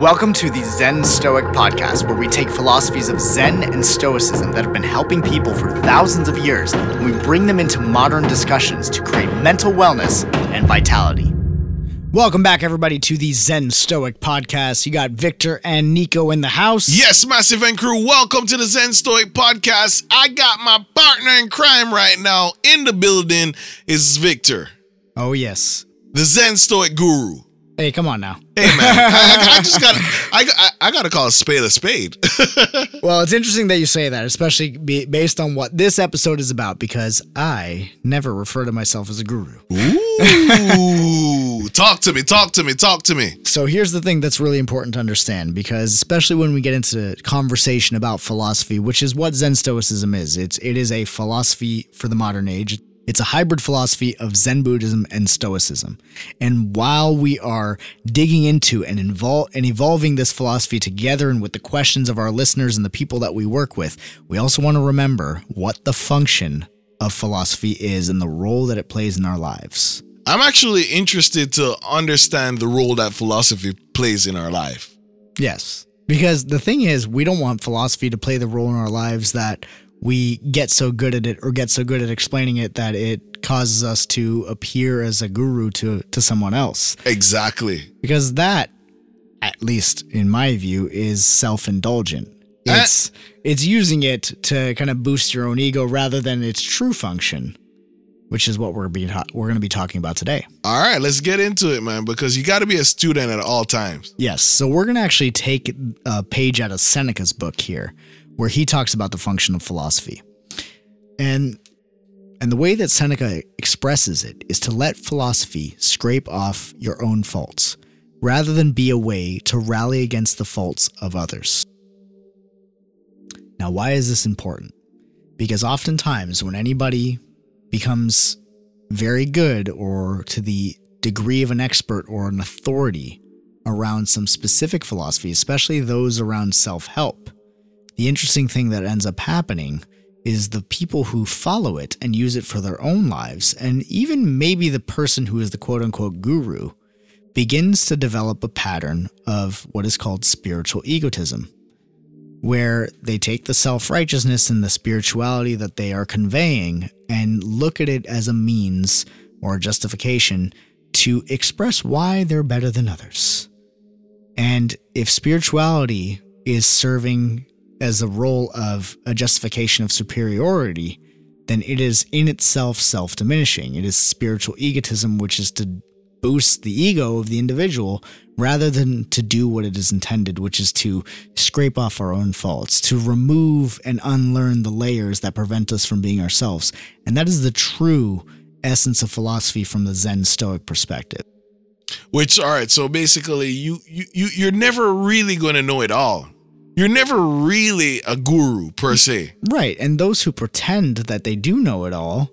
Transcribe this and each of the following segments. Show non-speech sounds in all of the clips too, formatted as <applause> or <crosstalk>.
Welcome to the Zen Stoic podcast, where we take philosophies of Zen and Stoicism that have been helping people for thousands of years and we bring them into modern discussions to create mental wellness and vitality. Welcome back, everybody, to the Zen Stoic podcast. You got Victor and Nicko in the house. Yes, Massive and crew, welcome to the Zen Stoic podcast. I got my partner in crime right now in the building is Victor, Oh, yes. the Zen Stoic guru. Hey, come on now. Hey man, <laughs> I, I- just got I, I I gotta call a spade a spade. <laughs> Well, it's interesting that you say that, especially be, based on what this episode is about, because I never refer to myself as a guru. Ooh, <laughs> talk to me, talk to me, talk to me. So here's the thing that's really important to understand, because especially when we get into conversation about philosophy, which is what Zen Stoicism is, it's it is a philosophy for the modern age. It's a hybrid philosophy of Zen Buddhism and Stoicism. And while we are digging into and invol- and evolving this philosophy together and with the questions of our listeners and the people that we work with, we also want to remember what the function of philosophy is and the role that it plays in our lives. I'm actually interested to understand the role that philosophy plays in our life. Yes. Because the thing is, we don't want philosophy to play the role in our lives that we get so good at it or get so good at explaining it that it causes us to appear as a guru to, to someone else. Exactly. Because that, at least in my view, is self indulgent. Eh. It's it's using it to kind of boost your own ego rather than its true function, which is what we're being we're going to be talking about today. All right, let's get into it, man, because you got to be a student at all times. Yes. So we're going to actually take a page out of Seneca's book here, where he talks about the function of philosophy. And and the way that Seneca expresses it is to let philosophy scrape off your own faults, rather than be a way to rally against the faults of others. Now, why is this important? Because oftentimes when anybody becomes very good or to the degree of an expert or an authority around some specific philosophy, especially those around self help, the interesting thing that ends up happening is the people who follow it and use it for their own lives, and even maybe the person who is the quote unquote guru, begins to develop a pattern of what is called spiritual egotism, where they take the self righteousness and the spirituality that they are conveying and look at it as a means or a justification to express why they're better than others. And if spirituality is serving as a role of a justification of superiority, then it is in itself self diminishing. It is spiritual egotism, which is to boost the ego of the individual rather than to do what it is intended, which is to scrape off our own faults, to remove and unlearn the layers that prevent us from being ourselves. And that is the true essence of philosophy from the Zen Stoic perspective. Which, all right, so basically, you you you you're never really going to know it all. You're never really a guru per se. Right. And those who pretend that they do know it all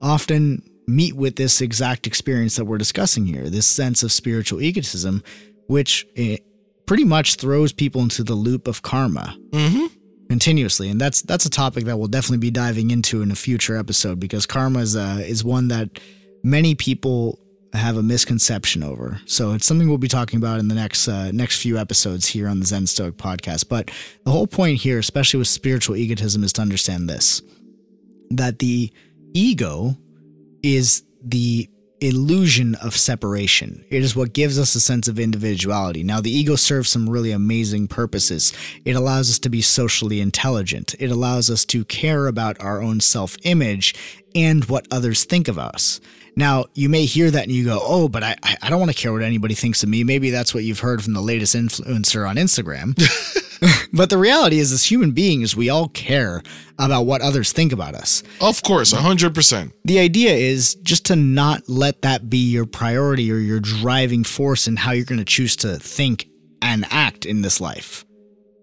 often meet with this exact experience that we're discussing here this sense of spiritual egotism, which eh, pretty much throws people into the loop of karma Mm-hmm. continuously. And that's that's a topic that we'll definitely be diving into in a future episode because karma is, uh, is one that many people have a misconception over. So it's something we'll be talking about in the next uh, next few episodes here on the Zen Stoic podcast. But the whole point here, especially with spiritual egotism, is to understand this: that the ego is the illusion of separation. It is what gives us a sense of individuality. Now, the ego serves some really amazing purposes. It allows us to be socially intelligent. It allows us to care about our own self image and what others think of us. Now, you may hear that and you go, oh, but I, I I don't want to care what anybody thinks of me. Maybe that's what you've heard from the latest influencer on Instagram. <laughs> <laughs> but the reality is, as human beings, we all care about what others think about us. Of course, hundred percent. The idea is just to not let that be your priority or your driving force in how you're going to choose to think and act in this life.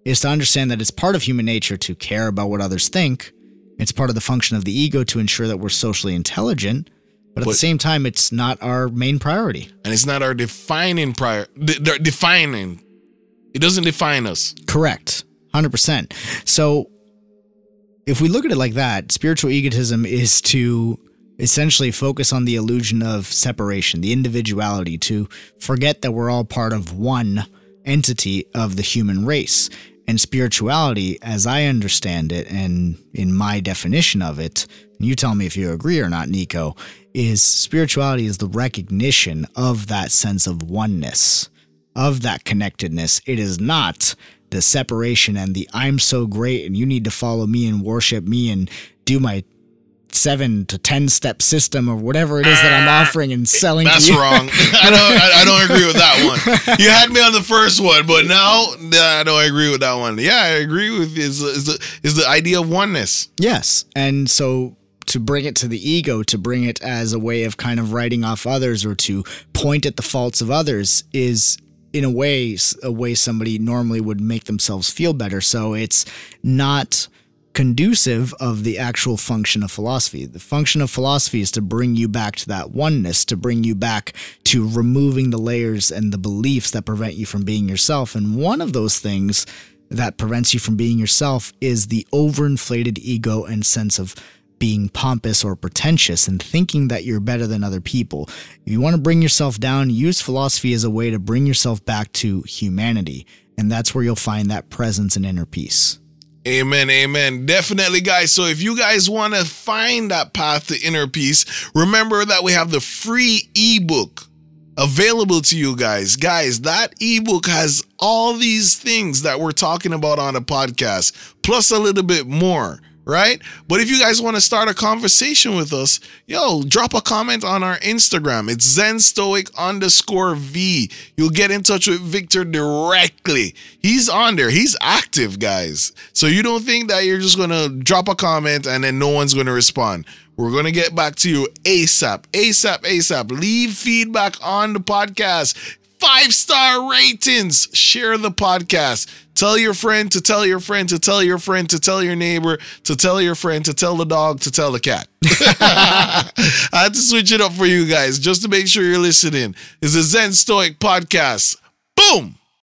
Is to understand that it's part of human nature to care about what others think. It's part of the function of the ego to ensure that we're socially intelligent, but at the same time, it's not our main priority. And it's not our defining prior. De- de- defining. It doesn't define us. Correct. 100%. So if we look at it like that, spiritual egotism is to essentially focus on the illusion of separation, the individuality, to forget that we're all part of one entity of the human race. And spirituality, as I understand it, and in my definition of it, you tell me if you agree or not, Nicko, is spirituality is the recognition of that sense of oneness, of that connectedness. It is not the separation and the I'm so great and you need to follow me and worship me and do my seven to ten step system or whatever it is that I'm ah, offering and selling. That's wrong. <laughs> <laughs> I don't. I, I, don't agree with that one. You had me on the first one, but now I don't agree with that one. Yeah, I agree with is is the is the idea of oneness. Yes, and so to bring it to the ego, to bring it as a way of kind of writing off others or to point at the faults of others is in a way a way somebody normally would make themselves feel better. So it's not conducive of the actual function of philosophy. The function of philosophy is to bring you back to that oneness, to bring you back to removing the layers and the beliefs that prevent you from being yourself. And one of those things that prevents you from being yourself is the overinflated ego and sense of being pompous or pretentious and thinking that you're better than other people. If you want to bring yourself down, use philosophy as a way to bring yourself back to humanity. And that's where you'll find that presence and inner peace. Amen, amen. Definitely, guys. So, if you guys want to find that path to inner peace, remember that we have the free ebook available to you guys. Guys, that ebook has all these things that we're talking about on the podcast, plus a little bit more right? But if you guys want to start a conversation with us, yo, drop a comment on our Instagram. It's Zen Stoic underscore V. You'll get in touch with Victor directly. He's on there. He's active, guys. So you don't think that you're just gonna drop a comment and then no one's gonna respond. We're to get back to you ASAP, ASAP, ASAP. Leave feedback on the podcast. Five star ratings. Share the podcast. Tell your friend to tell your friend to tell your friend to tell your neighbor to tell your friend to tell the dog to tell the cat. <laughs> I had to switch it up for you guys just to make sure you're listening. It's a Zen Stoic podcast. Boom!